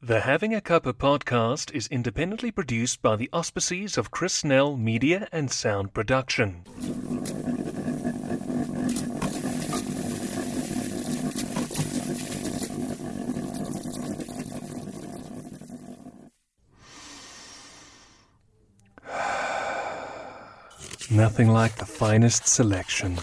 The Having a Cuppa podcast is independently produced by the auspices of Chris Snell Media and Sound Production. Nothing like the finest selection.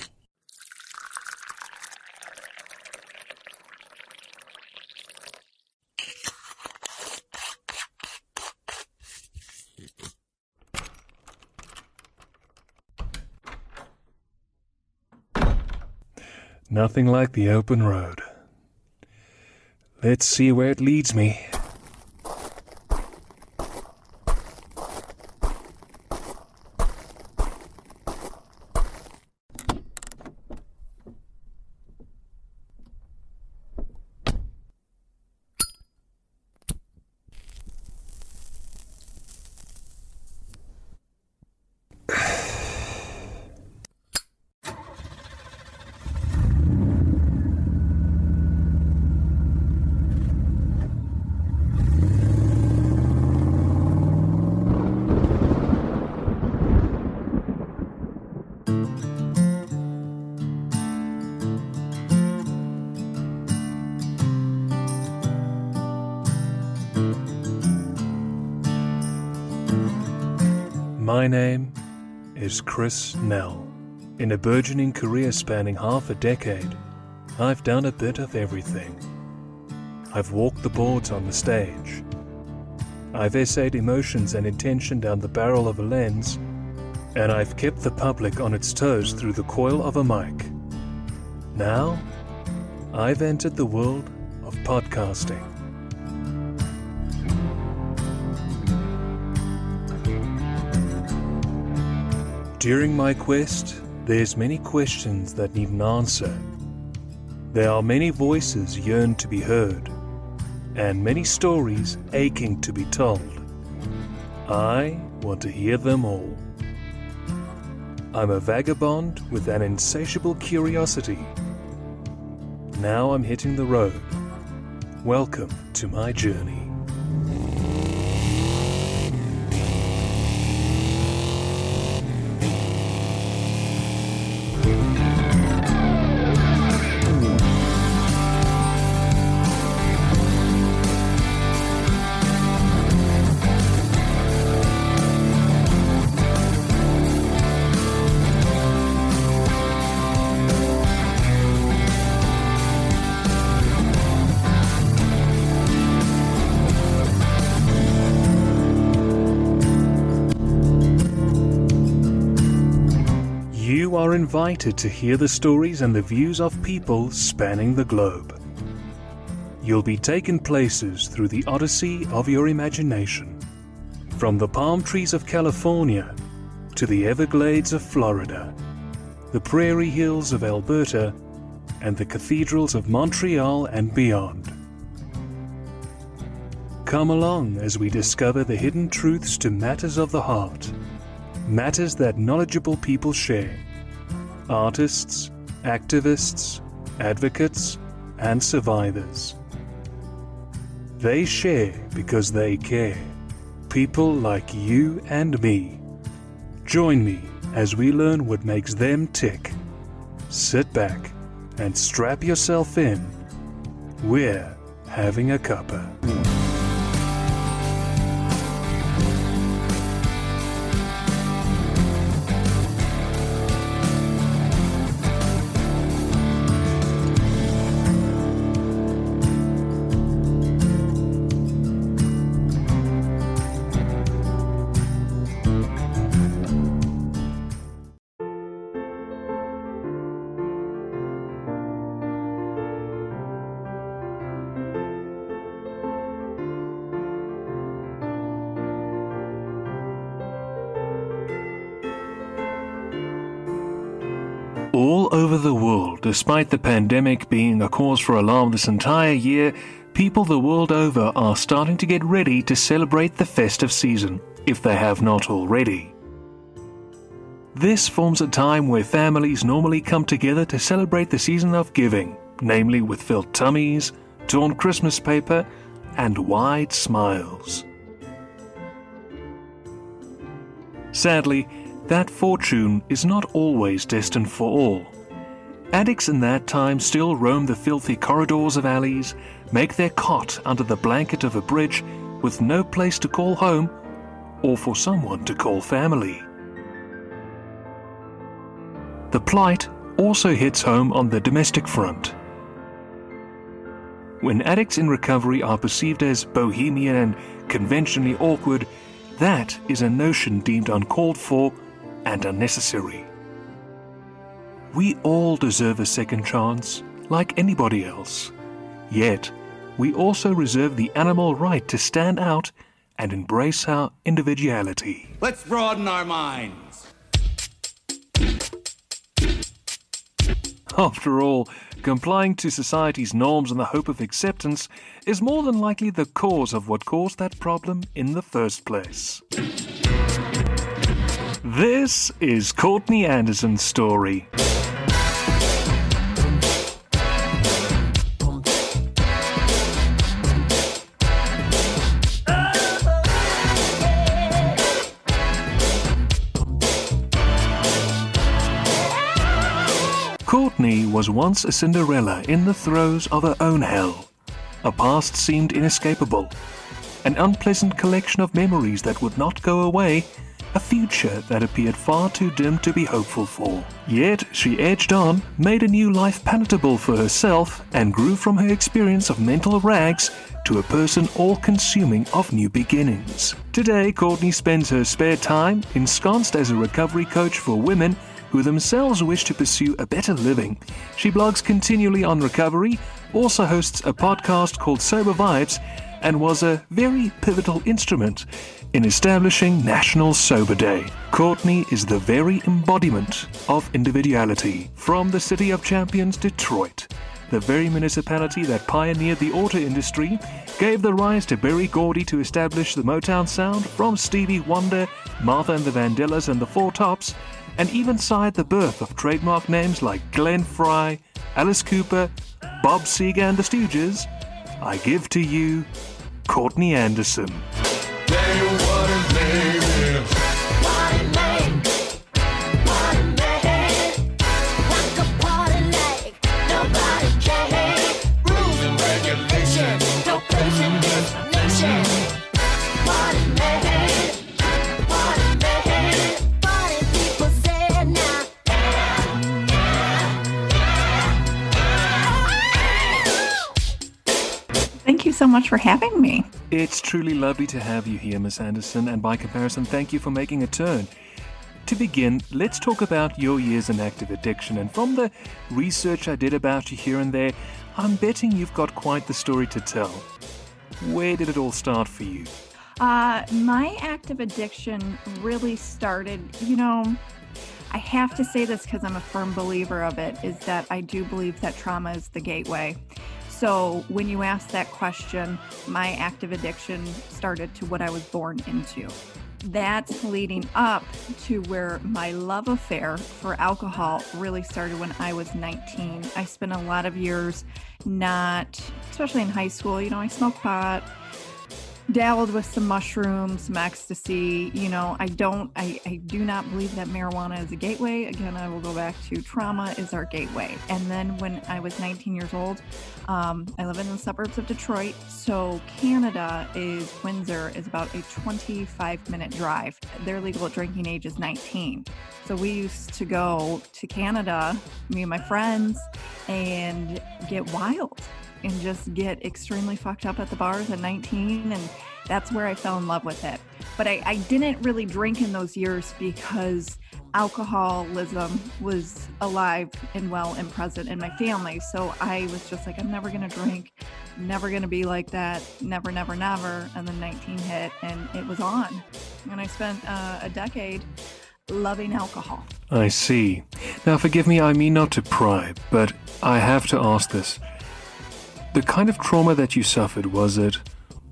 Nothing like the open road. Let's see where it leads me. My name is Chris Snell. In a burgeoning career spanning half a decade, I've done a bit of everything. I've walked the boards on the stage. I've essayed emotions and intention down the barrel of a lens, and I've kept the public on its toes through the coil of a mic. Now, I've entered the world of podcasting. During my quest, there's many questions that need an answer. There are many voices yearn to be heard, and many stories aching to be told. I want to hear them all. I'm a vagabond with an insatiable curiosity. Now I'm hitting the road. Welcome to my journey. You are invited to hear the stories and the views of people spanning the globe. You'll be taken places through the odyssey of your imagination. From the palm trees of California to the Everglades of Florida, the prairie hills of Alberta, and the cathedrals of Montreal and beyond. Come along as we discover the hidden truths to matters of the heart matters that knowledgeable people share artists, activists, advocates, and survivors. They share because they care. People like you and me. Join me as we learn what makes them tick. Sit back and strap yourself in. We're having a cuppa. All over the world, despite the pandemic being a cause for alarm this entire year, people the world over are starting to get ready to celebrate the festive season, if they have not already. This forms a time where families normally come together to celebrate the season of giving, namely with filled tummies, torn Christmas paper, and wide smiles. Sadly, that fortune is not always destined for all. Addicts in that time still roam the filthy corridors of alleys, make their cot under the blanket of a bridge with no place to call home or for someone to call family. The plight also hits home on the domestic front. When addicts in recovery are perceived as bohemian and conventionally awkward, that is a notion deemed uncalled for and unnecessary. We all deserve a second chance, like anybody else. Yet, we also reserve the animal right to stand out and embrace our individuality. Let's broaden our minds. After all, complying to society's norms in the hope of acceptance is more than likely the cause of what caused that problem in the first place. This is Courtney Anderson's story. Was once a Cinderella in the throes of her own hell. A past seemed inescapable, an unpleasant collection of memories that would not go away, a future that appeared far too dim to be hopeful for. Yet she edged on, made a new life palatable for herself, and grew from her experience of mental rags to a person all consuming of new beginnings. Today, Courtney spends her spare time ensconced as a recovery coach for women who themselves wish to pursue a better living. She blogs continually on recovery, also hosts a podcast called Sober Vibes, and was a very pivotal instrument in establishing National Sober Day. Courtney is the very embodiment of individuality. From the city of champions, Detroit, the very municipality that pioneered the auto industry, gave the rise to Berry Gordy to establish the Motown sound, from Stevie Wonder, Martha and the Vandellas, and the Four Tops, and even signed the birth of trademark names like Glenn Frey, Alice Cooper, Bob Seger and the Stooges, I give to you Courtney Anderson. Much for having me. It's truly lovely to have you here, Miss Anderson, and by comparison, thank you for making a turn. To begin, let's talk about your years in active addiction. And from the research I did about you here and there, I'm betting you've got quite the story to tell. Where did it all start for you? Uh, my active addiction really started, you know, I have to say this because I'm a firm believer of it, is that I do believe that trauma is the gateway. So when you ask that question, my active addiction started to what I was born into. That's leading up to where my love affair for alcohol really started when I was 19. I spent a lot of years not, especially in high school, you know, I smoked pot, dabbled with some mushrooms, some ecstasy. You know, I don't, I, I do not believe that marijuana is a gateway. Again, I will go back to trauma is our gateway. And then when I was 19 years old, um, I live in the suburbs of Detroit. So Canada is, Windsor is about a 25 minute drive. Their legal drinking age is 19. So we used to go to Canada, me and my friends, and get wild and just get extremely fucked up at the bars at 19 and that's where I fell in love with it. But I, I didn't really drink in those years because alcoholism was alive and well and present in my family. So I was just like, I'm never going to drink, never going to be like that, never, never, never. And then 19 hit and it was on. And I spent uh, a decade loving alcohol. I see. Now, forgive me, I mean not to pry, but I have to ask this. The kind of trauma that you suffered, was it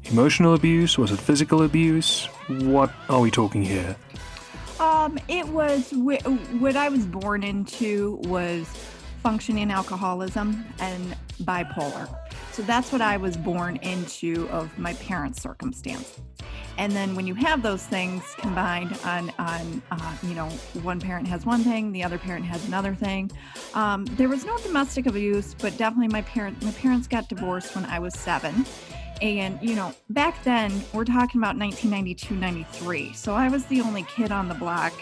emotional abuse? Was it physical abuse? What are we talking here? Um, it was what I was born into was functioning alcoholism and bipolar. So that's what I was born into of my parents' circumstance. And then when you have those things combined on, on uh, you know, one parent has one thing, the other parent has another thing. Um, there was no domestic abuse, but definitely my parent, my parents got divorced when I was seven. And, you know, back then, we're talking about 1992, 93. So I was the only kid on the block,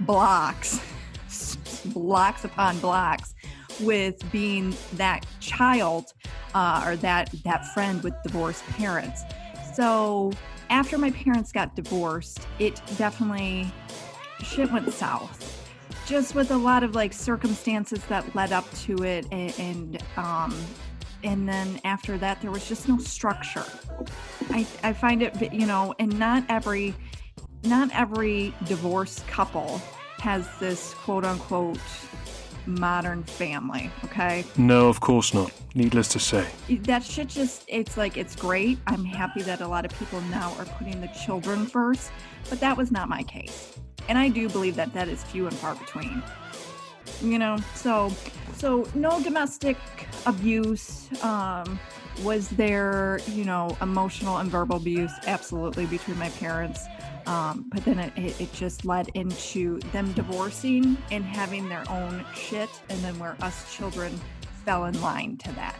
blocks, blocks upon blocks, with being that child uh, or that, that friend with divorced parents. So after my parents got divorced, it definitely, shit went south just with a lot of like circumstances that led up to it and, and um and then after that there was just no structure i i find it you know and not every not every divorced couple has this quote unquote modern family okay? No, of course not. Needless to say. that shit just it's like it's great. I'm happy that a lot of people now are putting the children first but that was not my case. And i do believe that that is few and far between. You know so so no domestic abuse um was there you know emotional and verbal abuse? Absolutely between my parents um, but then it, it, just led into them divorcing and having their own shit. And then where us children fell in line to that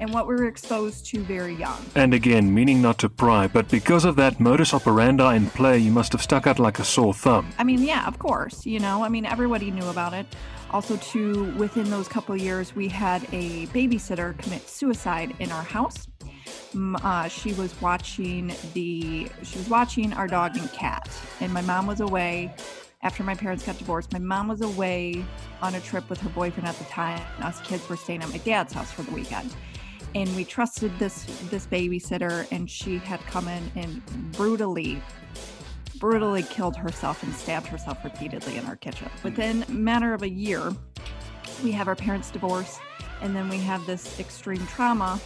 and what we were exposed to very young And again, meaning not to pry, but because of that modus operandi in play, you must have stuck out like a sore thumb. I mean, yeah, of course. You know, I mean, everybody knew about it. Also, too, within those couple of years, we had a babysitter commit suicide in our house. Uh, she was watching the she was watching our dog and cat, and my mom was away. After my parents got divorced, my mom was away on a trip with her boyfriend at the time. and Us kids were staying at my dad's house for the weekend, and we trusted this this babysitter, and she had come in and brutally brutally killed herself and stabbed herself repeatedly in our kitchen. Hmm. Within a matter of a year, we have our parents' divorce, and then we have this extreme trauma,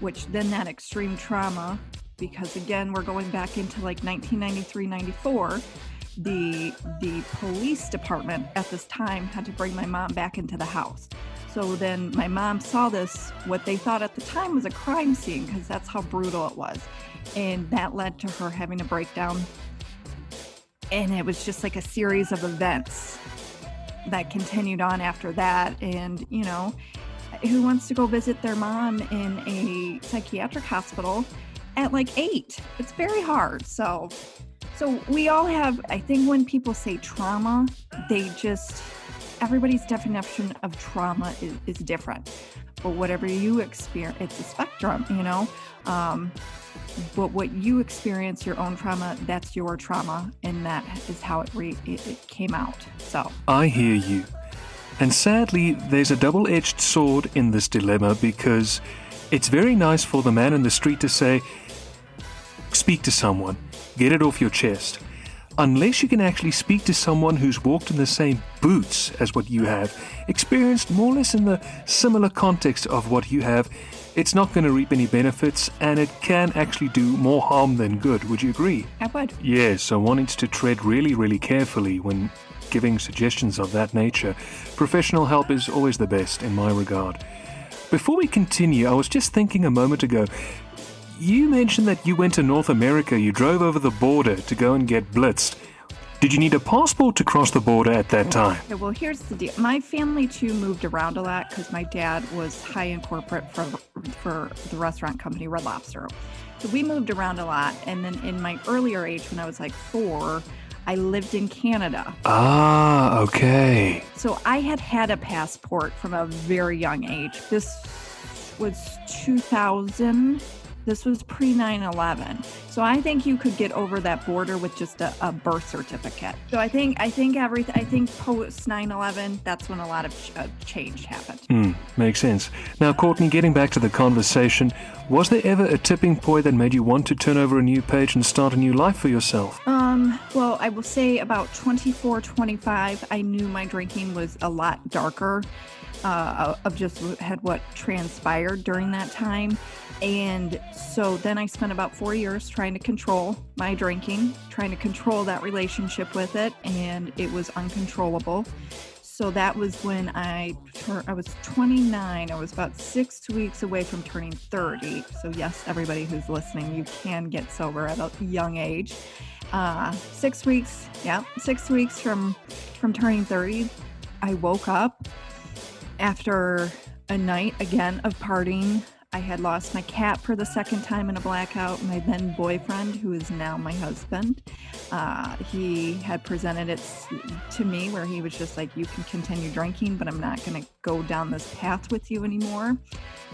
which then that extreme trauma, because again, we're going back into like 1993, 94. The the police department at this time had to bring my mom back into the house. So then my mom saw this, what they thought at the time was a crime scene, because that's how brutal it was. And that led to her having a breakdown and it was just like a series of events that continued on after that and you know who wants to go visit their mom in a psychiatric hospital at like eight it's very hard so so we all have i think when people say trauma they just everybody's definition of trauma is, is different. But whatever you experience it's a spectrum you know? Um, but what you experience your own trauma that's your trauma and that is how it, re- it, it came out so. I hear you. And sadly, there's a double edged sword in this dilemma because it's very nice for the man in the street to say, speak to someone, get it off your chest. Unless you can actually speak to someone who's walked in the same boots as what you have, experienced more or less in the similar context of what you have, it's not going to reap any benefits and it can actually do more harm than good. Would you agree? i would Yes, so one needs to tread really, really carefully when giving suggestions of that nature. Professional help is always the best in my regard. Before we continue, I was just thinking a moment ago. You mentioned that you went to North America, you drove over the border to go and get blitzed. Did you need a passport to cross the border at that time? Okay, well, here's the deal. My family too moved around a lot because my dad was high in corporate for for the restaurant company Red Lobster. So we moved around a lot, and then in my earlier age, when I was like four, I lived in Canada. Ah, okay. So I had had a passport from a very young age. This was 2000. This was pre 9 11. So I think you could get over that border with just a, a birth certificate. So I think I think everything I think post 9 11 that's when a lot of ch- uh, change happened. Hmm, makes sense. Now, Courtney, getting back to the conversation, was there ever a tipping point that made you want to turn over a new page and start a new life for yourself? Um, well, I will say about 24, 25, I knew my drinking was a lot darker uh, of just had what transpired during that time. And so then I spent about four years trying to control my drinking, trying to control that relationship with it, and it was uncontrollable. So that was when I tur- I was 29. I was about six weeks away from turning 30. So yes, everybody who's listening, you can get sober at a young age. Uh, six weeks, yeah, six weeks from from turning 30. I woke up after a night again of partying I had lost my cat for the second time in a blackout. My then boyfriend, who is now my husband, uh, he had presented it to me where he was just like, You can continue drinking, but I'm not going to go down this path with you anymore.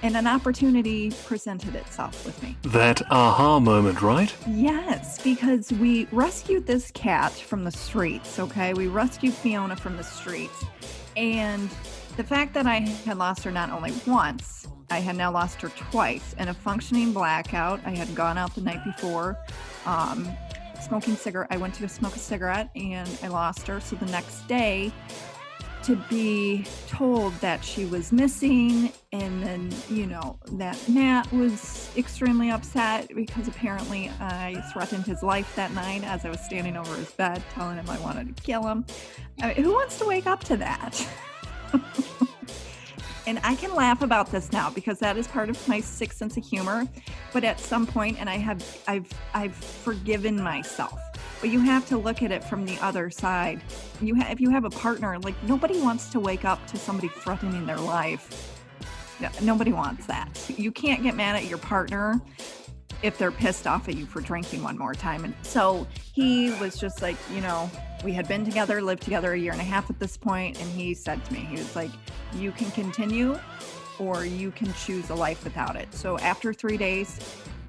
And an opportunity presented itself with me. That aha moment, right? Yes, because we rescued this cat from the streets, okay? We rescued Fiona from the streets. And the fact that I had lost her not only once, I had now lost her twice in a functioning blackout. I had gone out the night before, um, smoking cigarette. I went to smoke a cigarette and I lost her. So the next day, to be told that she was missing, and then you know that Matt was extremely upset because apparently I threatened his life that night as I was standing over his bed, telling him I wanted to kill him. I mean, who wants to wake up to that? and I can laugh about this now because that is part of my sick sense of humor. But at some point, and I have, I've, I've forgiven myself. But you have to look at it from the other side. You have, if you have a partner, like nobody wants to wake up to somebody threatening their life. No, nobody wants that. You can't get mad at your partner if they're pissed off at you for drinking one more time. And so he was just like, you know, we had been together, lived together a year and a half at this point, and he said to me, he was like, you can continue or you can choose a life without it. So after three days,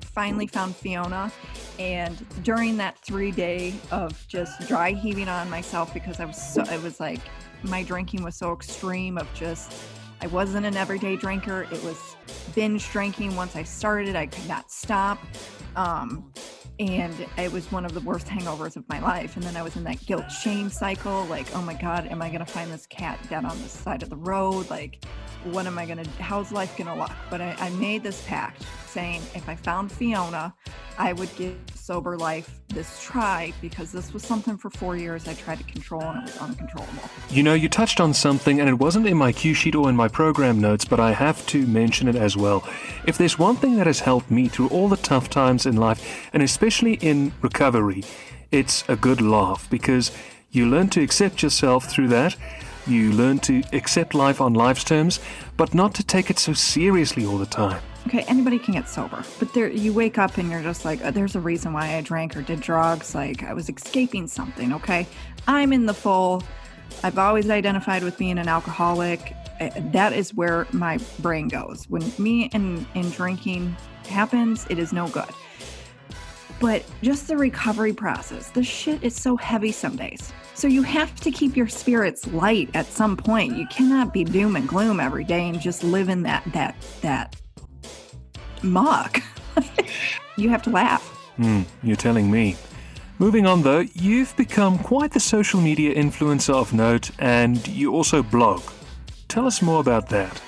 finally found Fiona. And during that three day of just dry heaving on myself because I was so, it was like my drinking was so extreme of just, I wasn't an everyday drinker. It was binge drinking. Once I started, I could not stop. Um, and it was one of the worst hangovers of my life and then i was in that guilt shame cycle like oh my god am i going to find this cat dead on the side of the road like what am i going to how's life going to look but I, I made this pact saying if i found fiona i would give sober life this try because this was something for four years I tried to control and it was uncontrollable. You know, you touched on something and it wasn't in my cue sheet or in my program notes, but I have to mention it as well. If there's one thing that has helped me through all the tough times in life, and especially in recovery, it's a good laugh because you learn to accept yourself through that. You learn to accept life on life's terms, but not to take it so seriously all the time okay, anybody can get sober, but there you wake up and you're just like, oh, there's a reason why I drank or did drugs. Like I was escaping something. Okay, I'm in the full. I've always identified with being an alcoholic. Eh, that is where my brain goes. When me and, and drinking happens, it is no good. But just the recovery process, the shit is so heavy some days. So you have to keep your spirits light at some point. You cannot be doom and gloom every day and just live in that that that muck. you have to laugh. Mm, you're telling me. Moving on though, you've become quite the social media influencer of note and you also blog. Tell us more about that.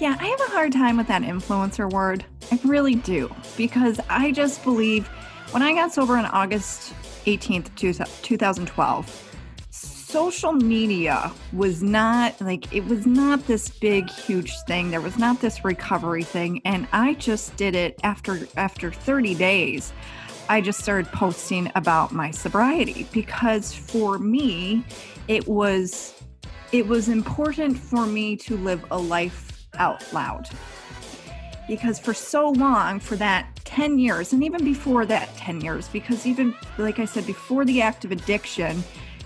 Yeah, I have a hard time with that influencer word. I really do. Because I just believe when I got sober on August 18th, 2012, social media was not like it was not this big huge thing. There was not this recovery thing. And i just did it after after 30 days i just started posting about my sobriety because for me it was it was important for me to live a life out loud because for so long for that 10 years and even before that 10 years because even like i said before the act of addiction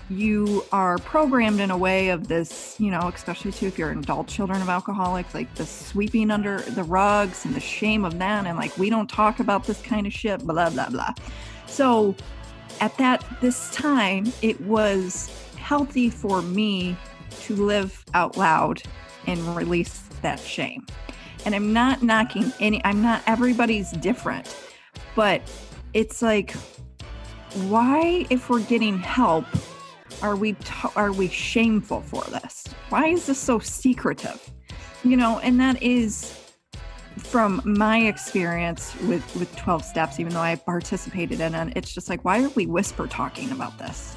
you are programmed in a way of this, you know, especially too if you're adult children of alcoholics, like the sweeping under the rugs and the shame of that, and like we don't talk about this kind of shit, blah blah blah. So at that this time, it was healthy for me to live out loud and release that shame. And I'm not knocking any, I'm not, everybody's different, but it's like, why, if we're getting help, are we t- are we shameful for this? Why is this so secretive? You know, and that is from my experience with with 12 steps even though I participated in it it's just like why are we whisper talking about this?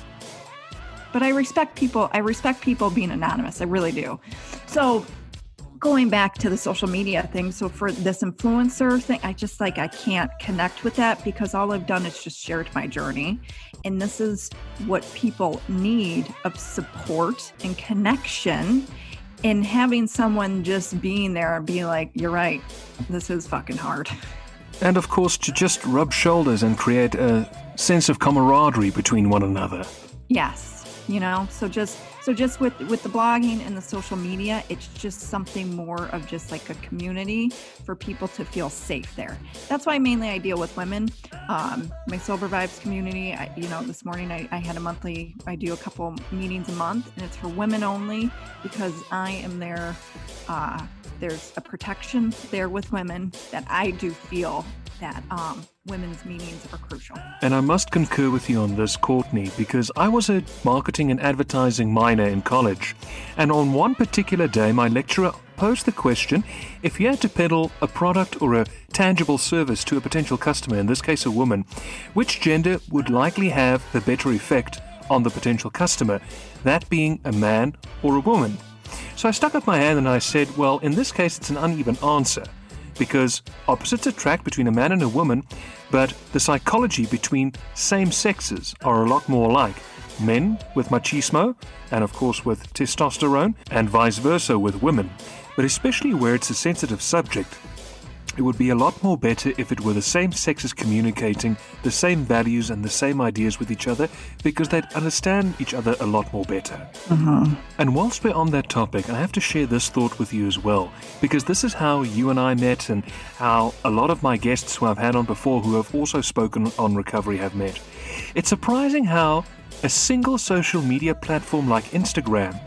but I respect people. I respect people being anonymous. I really do. So going back to the social media thing so for this influencer thing i just like i can't connect with that because all i've done is just shared my journey. And this is what people need of support and connection. And having someone just being there and be like you're right this is fucking hard. And of course to just rub shoulders and create a sense of camaraderie between one another. Yes you know? So just so just with with the blogging and the social media it's just something more of just like a community for people to feel safe there. That's why mainly i deal with women. Um, my sober vibes community I, you know this morning I, I had a monthly i do a couple meetings a month and it's for women only because i am there uh, there's a protection there with women that i do feel that um, women's meetings are crucial. And I must concur with you on this, Courtney, because I was a marketing and advertising minor in college. And on one particular day, my lecturer posed the question if you had to peddle a product or a tangible service to a potential customer, in this case a woman, which gender would likely have the better effect on the potential customer, that being a man or a woman? So I stuck up my hand and I said, well, in this case, it's an uneven answer because opposites attract between a man and a woman, but the psychology between same sexes are a lot more alike. Men with machismo, and of course with testosterone, and vice versa with women. But especially where it's a sensitive subject, it would be a lot more better if it were the same sexes communicating the same values and the same ideas with each other because they'd understand each other a lot more better. Uh-huh. And whilst we're on that topic, I have to share this thought with you as well because this is how you and I met and how a lot of my guests who I've had on before who have also spoken on recovery have met. It's surprising how a single social media platform like Instagram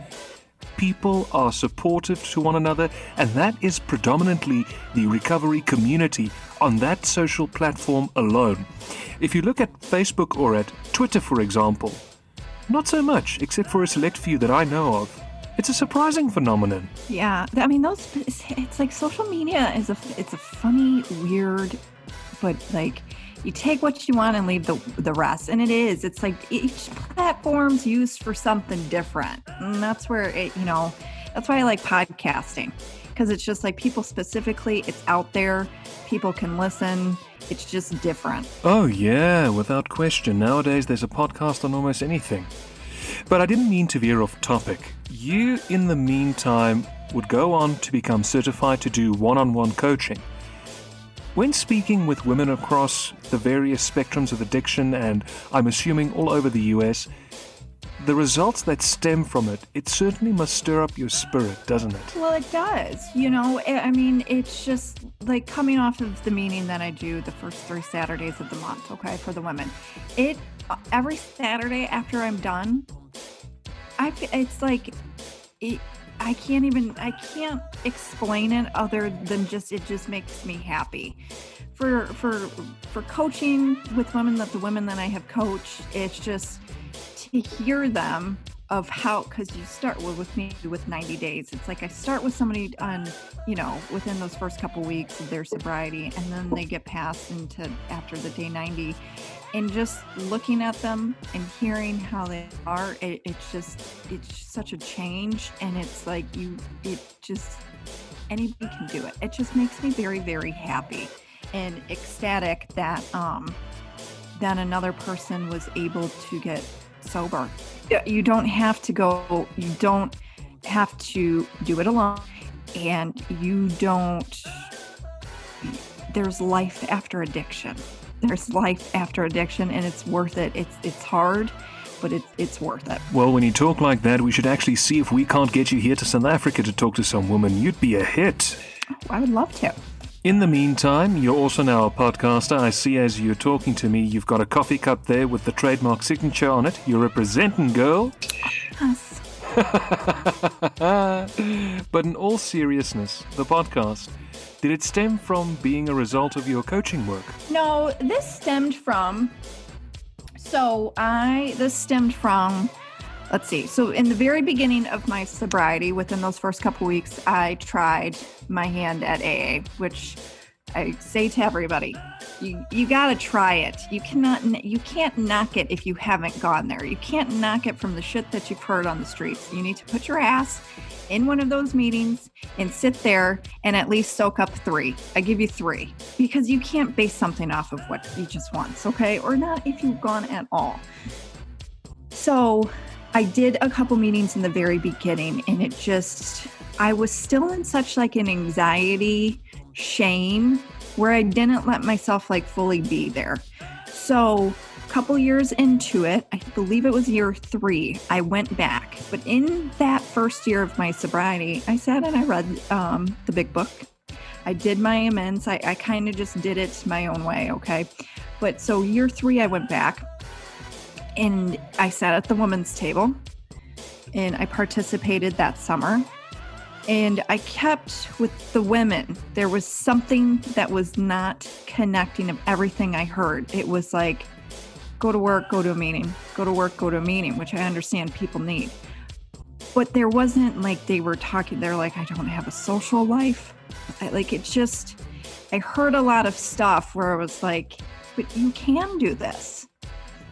people are supportive to one another, and that is predominantly the recovery community on that social platform alone. If you look at Facebook or at Twitter, for example, not so much, except for a select few that I know of. It's a surprising phenomenon. Yeah, I mean, those. It's like social media is a. It's a funny, weird, but like you take what you want and leave the the rest and it is it's like each platform's used for something different and that's where it you know that's why i like podcasting because it's just like people specifically it's out there people can listen it's just different. Oh yeah without question. Nowadays there's a podcast on almost anything. But i didn't mean to veer off topic. You in the meantime would go on to become certified to do one-on-one coaching when speaking with women across the various spectrums of addiction, and I'm assuming all over the US, the results that stem from it, it certainly must stir up your spirit, doesn't it? Well, it does. You know, I mean, it's just like coming off of the meeting that I do the first three Saturdays of the month, okay, for the women. It every Saturday after I'm done, I it's like it, I can't even I can't explain it other than just it just makes me happy. For for for coaching with women that the women that I have coached, it's just to hear them of how because you start with me with 90 days it's like i start with somebody on you know within those first couple weeks of their sobriety and then they get passed into after the day 90 and just looking at them and hearing how they are it, it's just it's such a change. And it's like you it just anybody can do it. It just makes me very very happy and ecstatic that um that another person was able to get sober. You don't have to go you don't have to do it alone. And you don't there's life after addiction there's life after addiction and it's worth it. It's it's hard, but it's it's worth it. Well, when you talk like that, we should actually see if we can't get you here to South Africa to talk to some woman. You'd be a hit. Oh, I would love to. In the meantime, you're also now a podcaster. I see as you're talking to me, you've got a coffee cup there with the trademark signature on it. You're representing, girl. Yes. but in all seriousness, the podcast did it stem from being a result of your coaching work? No, this stemmed from. So I this stemmed from. Let's see. So in the very beginning of my sobriety, within those first couple weeks, I tried my hand at AA, which I say to everybody, you you got to try it. You cannot you can't knock it if you haven't gone there. You can't knock it from the shit that you've heard on the streets. You need to put your ass in one of those meetings and sit there and at least soak up 3. I give you 3 because you can't base something off of what you just once, okay? Or not if you've gone at all. So, I did a couple meetings in the very beginning and it just I was still in such like an anxiety shame where I didn't let myself like fully be there. So, a couple years into it, I believe it was year three, I went back. But in that first year of my sobriety, I sat and I read um, the big book. I did my amends. I, I kind of just did it my own way, okay? But so, year three, I went back and I sat at the women's table and I participated that summer and I kept with the women. There was something that was not connecting of everything I heard. It was like, go to work, go to a meeting, go to work, go to a meeting, which I understand people need. But there wasn't like they were talking, they're like, I don't have a social life. I, like, it just, I heard a lot of stuff where I was like, but you can do this.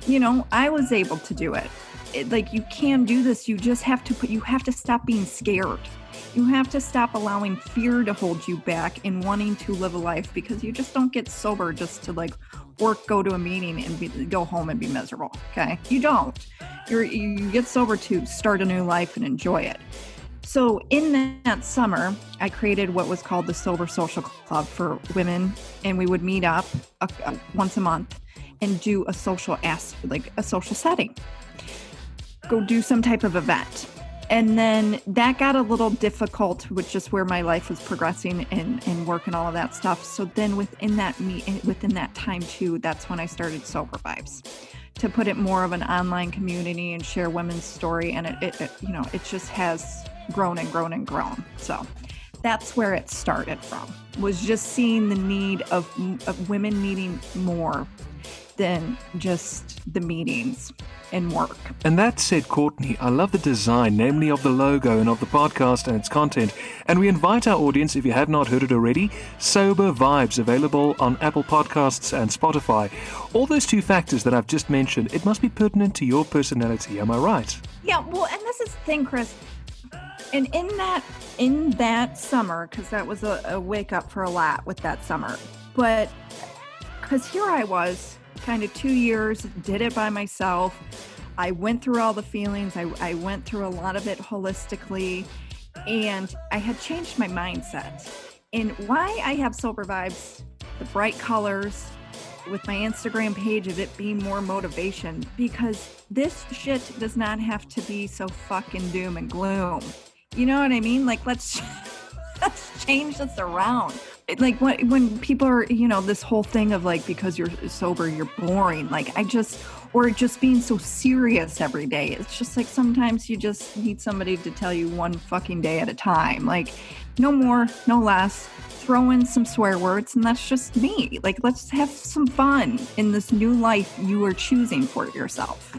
You know, I was able to do it. it like, you can do this. You just have to put, you have to stop being scared you have to stop allowing fear to hold you back in wanting to live a life because you just don't get sober just to like work, go to a meeting, and be, go home and be miserable. Okay, you don't. You're you get sober to start a new life and enjoy it. So in that summer, I created what was called the Sober Social Club for women, and we would meet up a, a, once a month and do a social ask like a social setting. Go do some type of event and then that got a little difficult with just where my life was progressing and, and work and all of that stuff. So then within that me within that time too that's when i started sober vibes to put it more of an online community and share women's story. And it, it, it you know it just has grown and grown and grown. So that's where it started from was just seeing the need of, of women needing more than just the meetings and work. And that said, Courtney, I love the design, namely of the logo and of the podcast and its content. And we invite our audience, if you have not heard it already, Sober Vibes, available on Apple Podcasts and Spotify. All those two factors that I've just mentioned, it must be pertinent to your personality. Am I right? Yeah, well, and this is the thing, Chris. And in that in that summer, because that was a, a wake up for a lot with that summer, but because here I was kind of two years, did it by myself. I went through all the feelings, I, I went through a lot of it holistically, and I had changed my mindset. And why I have sober vibes, the bright colors, with my Instagram page of it being more motivation because this shit does not have to be so fucking doom and gloom. You know what I mean? Like let's let's change this around like when when people are you know this whole thing of like because you're sober you're boring like i just or just being so serious every day it's just like sometimes you just need somebody to tell you one fucking day at a time like no more no less throw in some swear words and that's just me like let's have some fun in this new life you are choosing for yourself.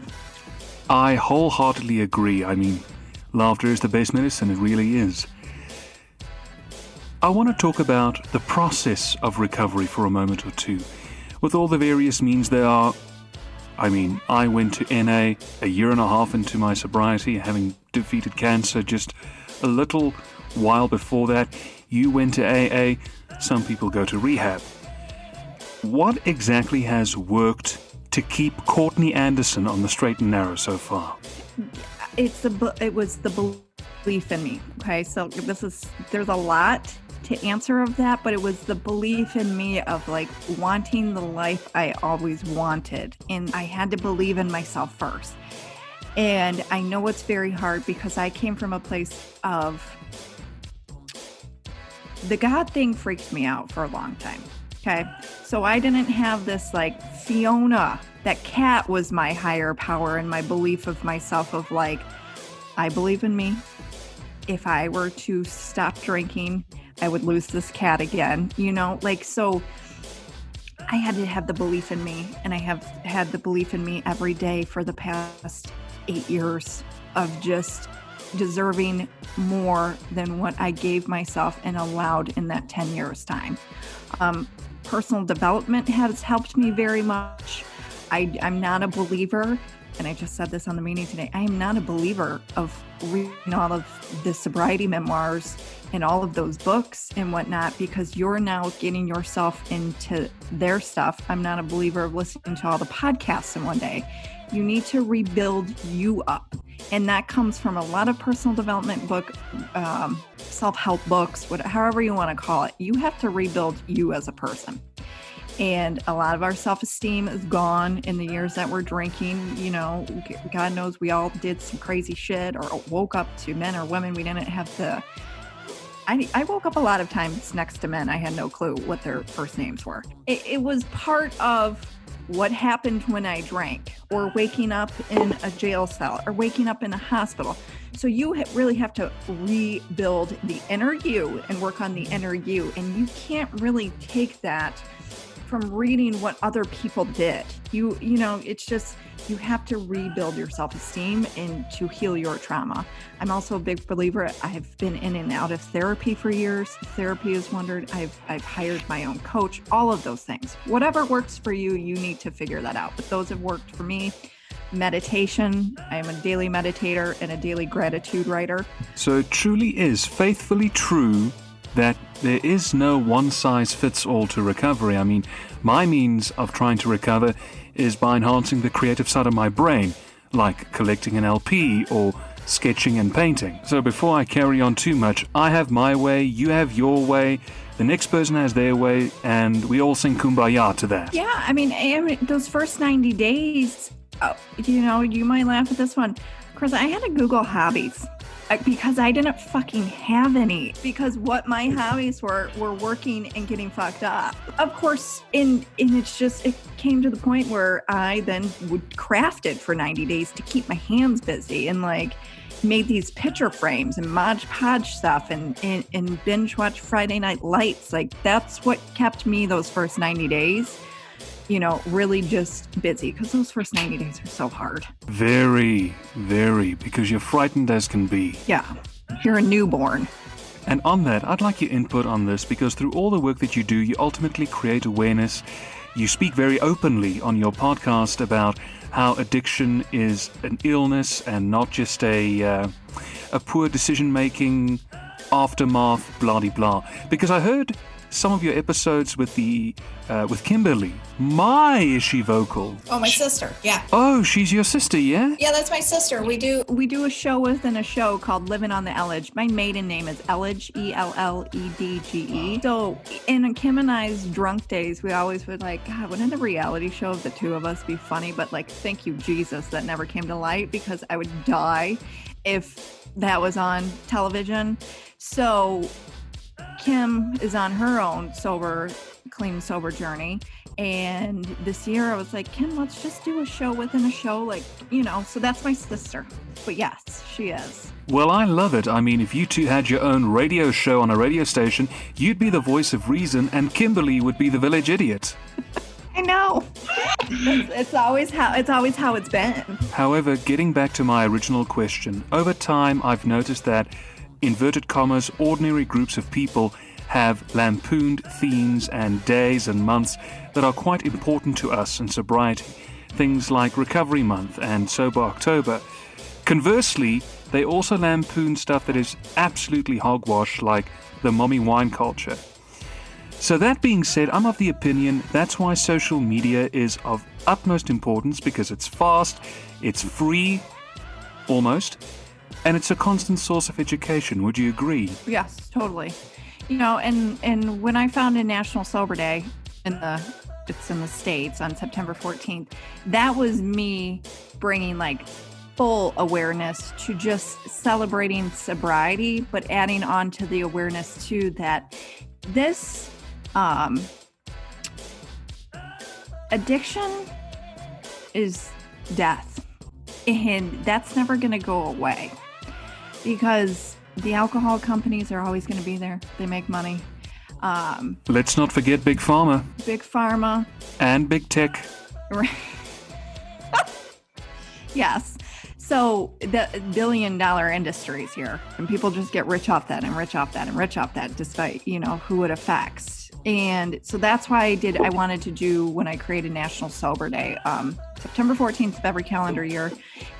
I wholeheartedly agree i mean laughter is the best medicine it really is I want to talk about the process of recovery for a moment or two. With all the various means there are, I mean, I went to NA a year and a half into my sobriety, having defeated cancer just a little while before that. You went to AA, some people go to rehab. What exactly has worked to keep Courtney Anderson on the straight and narrow so far? It's the it was the belief in me. Okay, so this is there's a lot to answer of that, but it was the belief in me of like wanting the life I always wanted. And I had to believe in myself first. And I know it's very hard because I came from a place of the God thing freaked me out for a long time. Okay. So I didn't have this like Fiona, that cat was my higher power and my belief of myself of like, I believe in me. If I were to stop drinking, I would lose this cat again, you know, like so I had to have the belief in me and I have had the belief in me every day for the past 8 years of just deserving more than what I gave myself and allowed in that 10 years time. Um, personal development has helped me very much. I, I'm not a believer, and I just said this on the meeting today. I am not a believer of reading all of the sobriety memoirs and all of those books and whatnot because you're now getting yourself into their stuff. I'm not a believer of listening to all the podcasts in one day. You need to rebuild you up. And that comes from a lot of personal development book, um, self help books, whatever, however you want to call it. You have to rebuild you as a person and a lot of our self-esteem is gone in the years that we're drinking you know god knows we all did some crazy shit or woke up to men or women we didn't have the I, I woke up a lot of times next to men. I had no clue what their first names were. It, it was part of what happened when i drank or waking up in a jail cell or waking up in a hospital. So you really have to rebuild the inner you and work on the inner you and you can't really take that from reading what other people did. You you know, it's just you have to rebuild your self-esteem and to heal your trauma. I'm also a big believer. I've been in and out of therapy for years. Therapy is wondered. I've I've hired my own coach, all of those things. Whatever works for you, you need to figure that out. But those have worked for me meditation. I am a daily meditator and a daily gratitude writer. So it truly is faithfully true that there is no one size fits all to recovery. I mean, my means of trying to recover is by enhancing the creative side of my brain, like collecting an LP or sketching and painting. So before I carry on too much, I have my way, you have your way, the next person has their way, and we all sing kumbaya to that. Yeah, I mean, those first 90 days, oh, you know, you might laugh at this one. Chris, I had to Google hobbies because I didn't fucking have any because what my hobbies were were working and getting fucked up. Of course, and and it's just it came to the point where I then would craft it for 90 days to keep my hands busy and like made these picture frames and Mod Podge stuff and, and and binge watch Friday Night Lights. Like that's what kept me those first 90 days you know, really just busy because those first 90 days are so hard. Very, very, because you're frightened as can be. Yeah, you're a newborn. And on that, I'd like your input on this because through all the work that you do, you ultimately create awareness. You speak very openly on your podcast about how addiction is an illness and not just a uh, a poor decision making aftermath, blah blah. Because I heard some of your episodes with the uh, with Kimberly. My, is she vocal? Oh, my sister. Yeah. Oh, she's your sister, yeah? Yeah, that's my sister. We do we do a show within a show called Living on the Elledge. My maiden name is Elledge, E L L E D G E. So in Kim and I's drunk days, we always would like, God, wouldn't a reality show of the two of us be funny? But like, thank you, Jesus, that never came to light because I would die if that was on television. So Kim is on her own sober, clean, sober journey. And this year I was like, Kim, let's just do a show within a show. Like, you know, so that's my sister. But yes, she is. Well, I love it. I mean, if you two had your own radio show on a radio station, you'd be the voice of reason, and Kimberly would be the village idiot. I know. it's, it's, always how it's always how it's been. However, getting back to my original question, over time I've noticed that inverted commas, ordinary groups of people have lampooned themes and days and months that are quite important to us in sobriety, things like Recovery Month and Sober October. Conversely, they also lampoon stuff that is absolutely hogwash, like the mommy wine culture. So, that being said, I'm of the opinion that's why social media is of utmost importance because it's fast, it's free, almost, and it's a constant source of education. Would you agree? Yes, totally. You know, and and when I found a National Sober Day in the it's in the states on September 14th, that was me bringing like full awareness to just celebrating sobriety, but adding on to the awareness too that this um, addiction is death, and that's never going to go away because the alcohol companies are always going to be there. They make money. Um, Let's not forget Big Pharma. Big Pharma. And Big Tech. yes. So the billion dollar industries here, and people just get rich off that and rich off that and rich off that, despite you know who it affects. And so that's why I did. I wanted to do when I created National Sober Day, um, September 14th of every calendar year,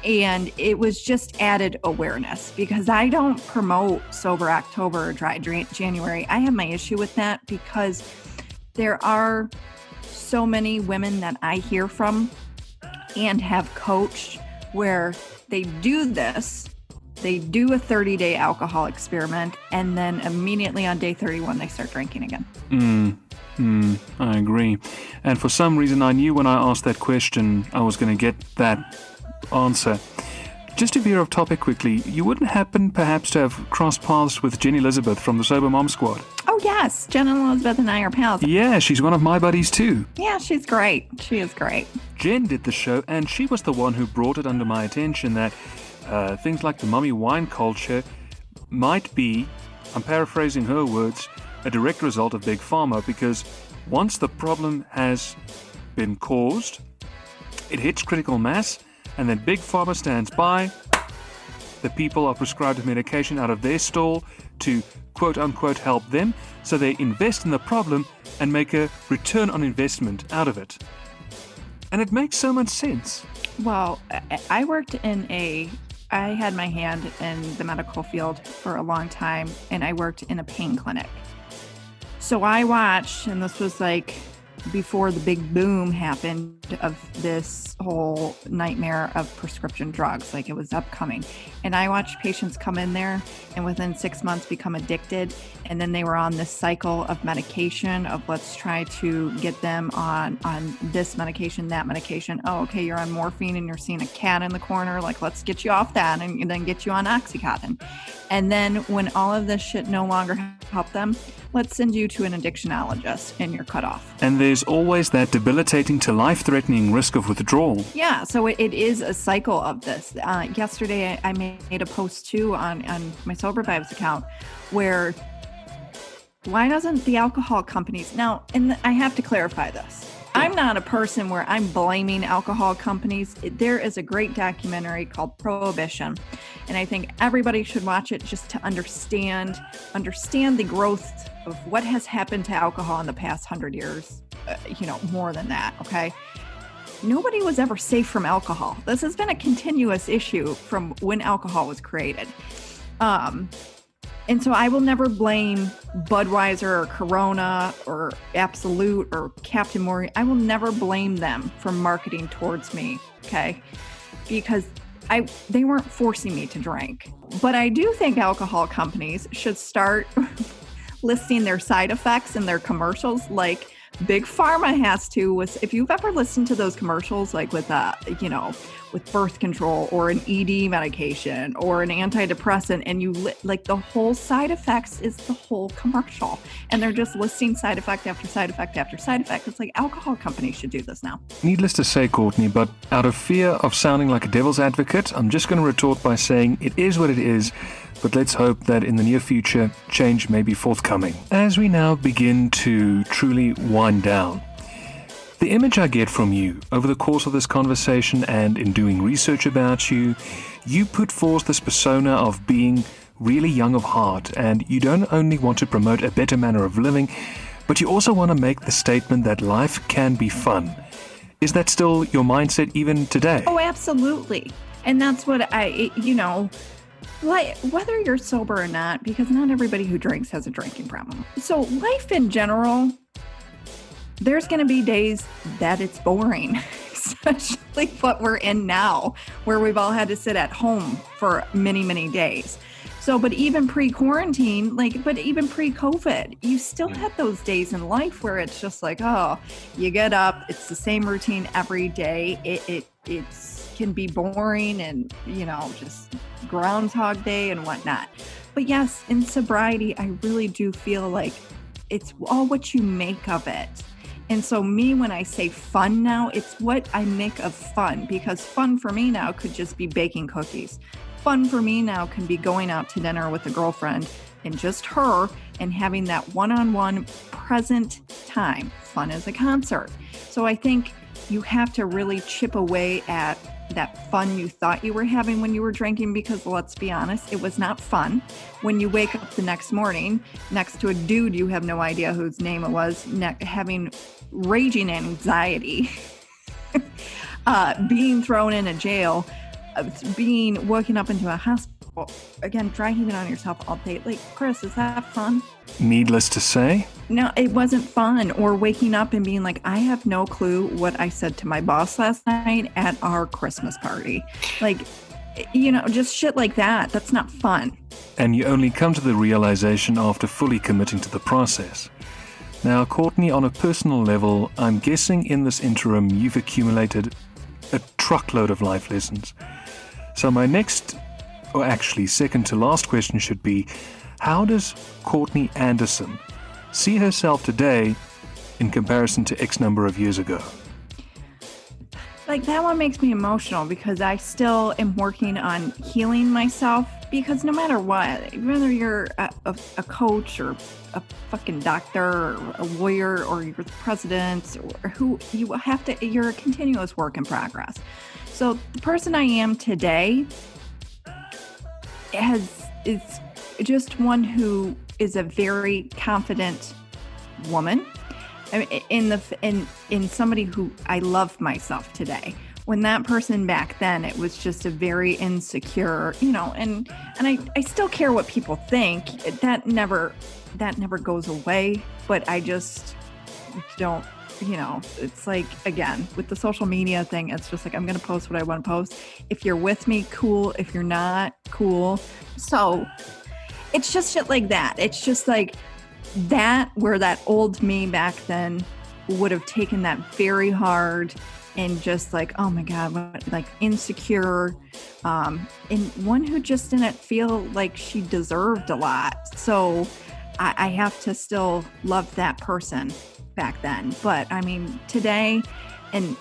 and it was just added awareness because I don't promote Sober October or Dry January. I have my issue with that because there are so many women that I hear from and have coached where they do this they do a 30 day alcohol experiment and then immediately on day 31 they start drinking again mm, mm, i agree and for some reason i knew when i asked that question i was going to get that answer just to veer off topic quickly, you wouldn't happen perhaps to have crossed paths with Jenny Elizabeth from the Sober Mom Squad? Oh, yes. Jen Elizabeth and I are pals. Yeah, she's one of my buddies too. Yeah, she's great. She is great. Jen did the show, and she was the one who brought it under my attention that uh, things like the mummy wine culture might be, I'm paraphrasing her words, a direct result of Big Pharma because once the problem has been caused, it hits critical mass and then Big Pharma stands by. The people are prescribed medication out of their stall to quote unquote help them, so they invest in the problem and make a return on investment out of it. And it makes so much sense. Well, I worked in a I had my hand in the medical field for a long time and I worked in a pain clinic. So I watched, and this was like before the big boom happened of this whole nightmare of prescription drugs like it was upcoming. And i watched patients come in there and within six months become addicted and then they were on this cycle of medication of let's try to get them on on this medication that medication. Oh okay you're on morphine and you're seeing a cat in the corner like let's get you off that and, then get you on oxycontin. And then when all of this shit no longer help them let's send you to an addictionologist and you're cut off. And there's always that debilitating to life threatening risk of withdrawal. Yeah, so it, it is a cycle of this. Uh, yesterday, I, made a post too on, on my Sober Vibes account where why doesn't the alcohol companies now, and I have to clarify this. I'm not a person where I'm blaming alcohol companies. There is a great documentary called Prohibition, and I think everybody should watch it just to understand understand the growth of what has happened to alcohol in the past 100 years. Uh, you know, more than that, okay? nobody was ever safe from alcohol. This has been a continuous issue from when alcohol was created. Um, and so I will never blame Budweiser or Corona or Absolut or Captain Morgan. I will never blame them for marketing towards me, okay? Because I they weren't forcing me to drink. But I do think alcohol companies should start listing their side effects in their commercials like Big Pharma has to was if you've ever listened to those commercials like with uh you know with birth control or an ED medication or an antidepressant and you li- like the whole side effects is the whole commercial. And they're just listing side effect after side effect after side effect. It's like alcohol companies should do this now. Needless to say courtney but out of fear of sounding like a devil's advocate i'm just going to retort by saying it is what it is but let's hope that in the near future, change may be forthcoming. As we now begin to truly wind down, the image I get from you over the course of this conversation and in doing research about you, you put forth this persona of being really young of heart, and you don't only want to promote a better manner of living, but you also want to make the statement that life can be fun. Is that still your mindset even today? Oh, absolutely. And that's what I, you know, like whether you're sober or not because not everybody who drinks has a drinking problem so life in general there's going to be days that it's boring especially what we're in now where we've all had to sit at home for many many days so but even pre-quarantine like but even pre-covid you still mm. had those days in life where it's just like oh you get up it's the same routine every day it, it it's can be boring and, you know, just Groundhog Day and whatnot. But yes, in sobriety, I really do feel like it's all what you make of it. And so, me, when I say fun now, it's what I make of fun because fun for me now could just be baking cookies. Fun for me now can be going out to dinner with a girlfriend and just her and having that one on one present time. Fun as a concert. So, I think you have to really chip away at that fun you thought you were having when you were drinking because let's be honest it was not fun when you wake up the next morning next to a dude you have no idea whose name it was ne- having raging anxiety uh, being thrown in a jail uh, being woken up into a hospital again dragging it on yourself all day like chris is that fun Needless to say, no, it wasn't fun. Or waking up and being like, I have no clue what I said to my boss last night at our Christmas party. Like, you know, just shit like that. That's not fun. and you only come to the realization after fully committing to the process. Now, Courtney, on a personal level, I'm guessing in this interim you've accumulated a truckload of life lessons. So, my next, or actually second to last question should be How does Courtney Anderson see herself today in comparison to X number of years ago? Like, that one makes me emotional because I still am working on healing myself. Because no matter what, whether you're a, a, coach or a fucking doctor or a lawyer or you're the president or who you have to, you're a continuous work in progress. So the person I am today has is just one who is a very confident woman. I mean, in the in in somebody who I love myself today. When that person back then, it was just a very insecure, you know, and and I I still care what people think. That never that never goes away. But I just don't you know, it's like again with the social media thing, it's just like I'm gonna post what I want to post. If you're with me, cool. If you're not, cool. So it's just shit like that. It's just like that where that old me back then would have taken that very hard and just like, oh my God, like insecure. Um, and one who just didn't feel like she deserved a lot. So I, I have to still love that person back then. But I mean, today, and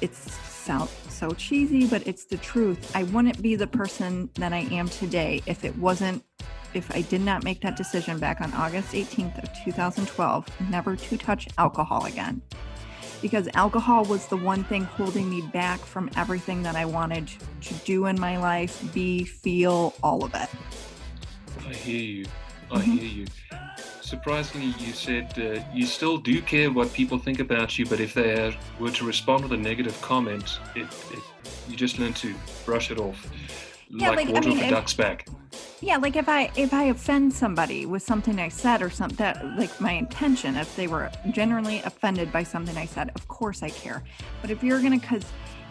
it's sound so cheesy, but it's the truth. I wouldn't be the person that I am today if it wasn't, if I did not make that decision back on August 18th of 2012, never to touch alcohol again. Because alcohol was the one thing holding me back from everything that I wanted to do in my life, be, feel, all of it. I hear you. I Mhm. hear you. Surprisingly, you said uh, you still do care what people think about you, but if they are, were to respond with a negative comment, it, it you just learn to brush it off, Yeah, like, like, I mean, if- duck's back. Yeah, like if I if I offend somebody with something I said or something that like my intention, if they were generally offended by something I said, of course I care. But if you're gonna, because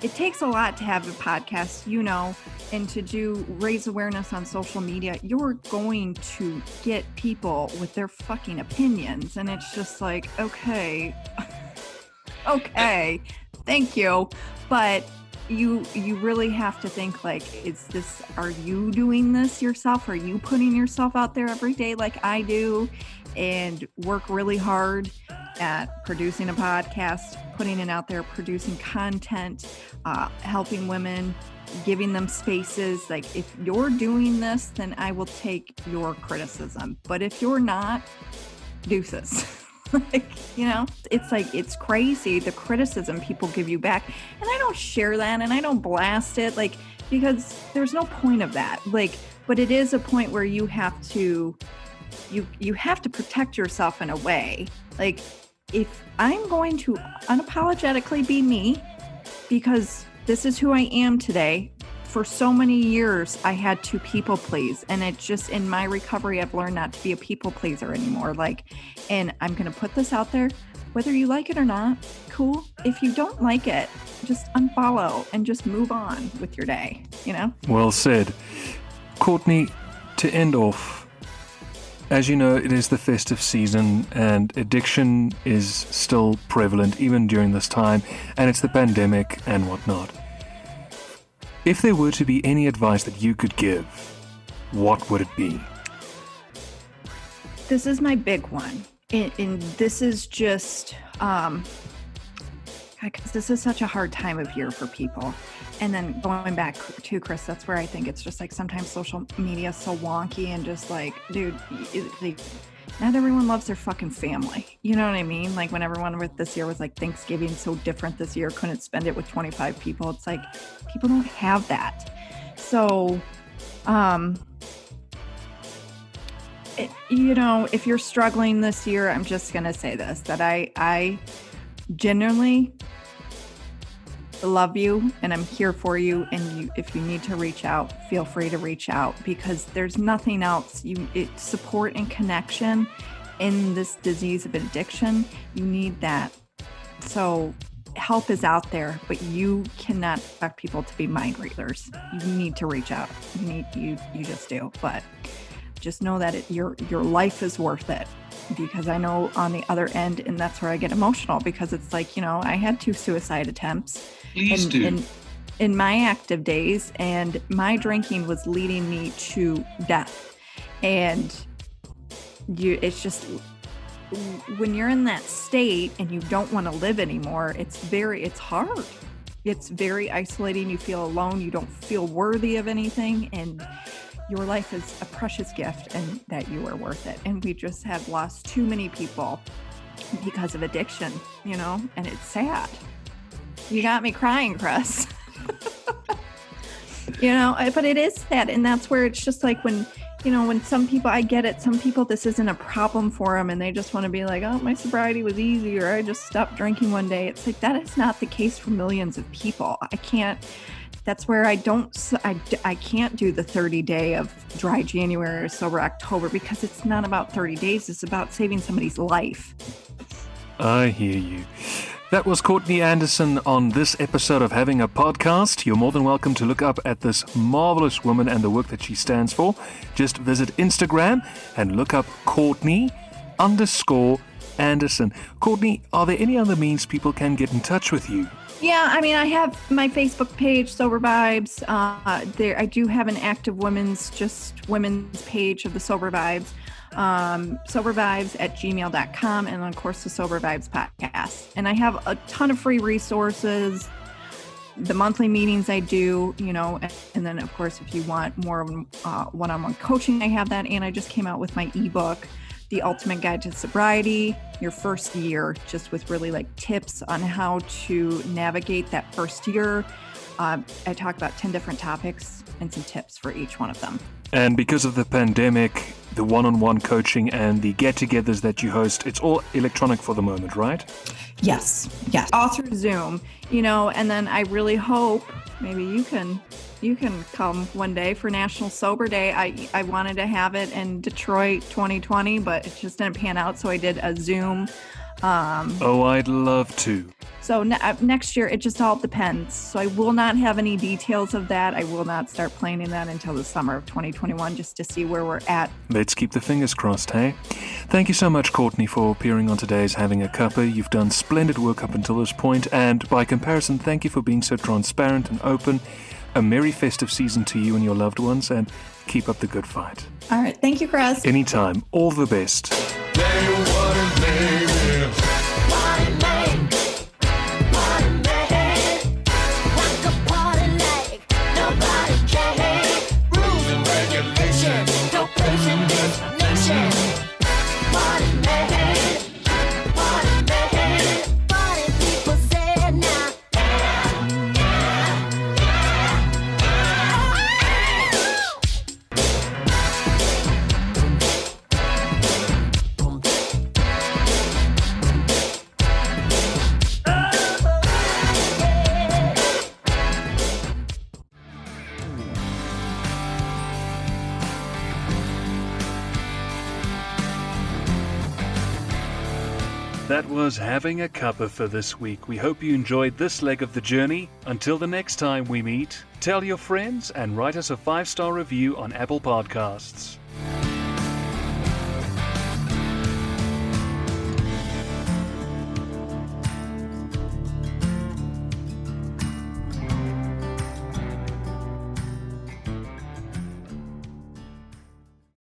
it takes a lot to have a podcast, you know, and to do raise awareness on social media, you're going to get people with their fucking opinions, and it's just like, okay, okay, thank you, but you you really have to think like is this are you doing this yourself? Are you putting yourself out there every day like i do and work really hard at producing a podcast putting it out there producing content uh, helping women giving them spaces? Like if you're doing this then i will take your criticism. But if you're not deuces like you know it's like it's crazy the criticism people give you back. And i don't share that and i don't blast it like because there's no point of that. Like but it is a point where you have to you you have to protect yourself in a way. Like if i'm going to unapologetically be me because this is who i am today for so many years i had to people please and it just in my recovery i've learned not to be a people pleaser anymore like and i'm going to put this out there whether you like it or not cool if you don't like it just unfollow and just move on with your day you know Well said. Courtney, to end off, as you know, it is the festive season and addiction is still prevalent even during this time, and it's the pandemic and whatnot. If there were to be any advice that you could give, what would it be? this is my big one and, and this is just um because this is such a hard time of year for people. And then going back to Chris, that's where I think it's just like sometimes social media is so wonky and just like, dude, like not everyone loves their fucking family. You know what I mean? Like when everyone with this year was like Thanksgiving so different this year, couldn't spend it with 25 people. It's like people don't have that. So, um, it, you know, if you're struggling this year, I'm just gonna say this that I I genuinely love you and I'm here for you and you if you need to reach out feel free to reach out because there's nothing else. You it support and connection in this disease of addiction you need that. So help is out there but you cannot expect people to be mind readers. You need to reach out. You need you you just do but just know that it, your your life is worth it because I know on the other end, and that's where I get emotional because it's like, you know, I had two suicide attempts Please in, do. in, in my active days, and my drinking was leading me to death. And you, it's just when you're in that state and you don't want to live anymore, it's very, it's hard. It's very isolating. You feel alone. You don't feel worthy of anything. And your life is a precious gift and that you are worth it. And we just have lost too many people because of addiction, you know, and it's sad. You got me crying, Chris. you know, but it is sad. And that's where it's just like when, you know, when some people, I get it, some people, this isn't a problem for them and they just want to be like, oh, my sobriety was easy or I just stopped drinking one day. It's like that is not the case for millions of people. I can't that's where I don't, I, I can't do the 30 day of dry January or sober October because it's not about 30 days. It's about saving somebody's life. I hear you. That was Courtney Anderson on this episode of Having a Podcast. You're more than welcome to look up at this marvelous woman and the work that she stands for. Just visit Instagram and look up Courtney underscore Anderson. Courtney, are there any other means people can get in touch with you? Yeah, I mean, I have my Facebook page, Sober Vibes. Uh, there, I do have an active women's, just women's page of the Sober Vibes. Um, sober vibes at gmail.com and of course the sober vibes podcast and i have a ton of free resources the monthly meetings i do you know and, and then of course if you want more uh, one-on-one coaching i have that and i just came out with my ebook the ultimate guide to sobriety your first year just with really like tips on how to navigate that first year uh, i talk about 10 different topics and some tips for each one of them and because of the pandemic the one-on-one coaching and the get-togethers that you host it's all electronic for the moment right Yes. Yes. all through zoom you know and then i really hope maybe you can you can come one day for national sober day. I i wanted to have it in detroit 2020 but it just didn't pan out so i did a zoom um, oh i'd love to so ne- uh, next year it just all depends so i will not have any details of that i will not start planning that until the summer of 2021 just to see where we're at Let's keep the fingers crossed, hey? Thank you so much, Courtney, for appearing on today's Having a Cuppa. You've done splendid work up until this point, and by comparison, thank you for being so transparent and open. A merry festive season to you and your loved ones, and keep up the good fight. All right. Thank you, Chris. Anytime. All the best. Was Having a Cuppa for this week. We hope you enjoyed this leg of the journey. Until the next time we meet, tell your friends and write us a five star review on Apple Podcasts.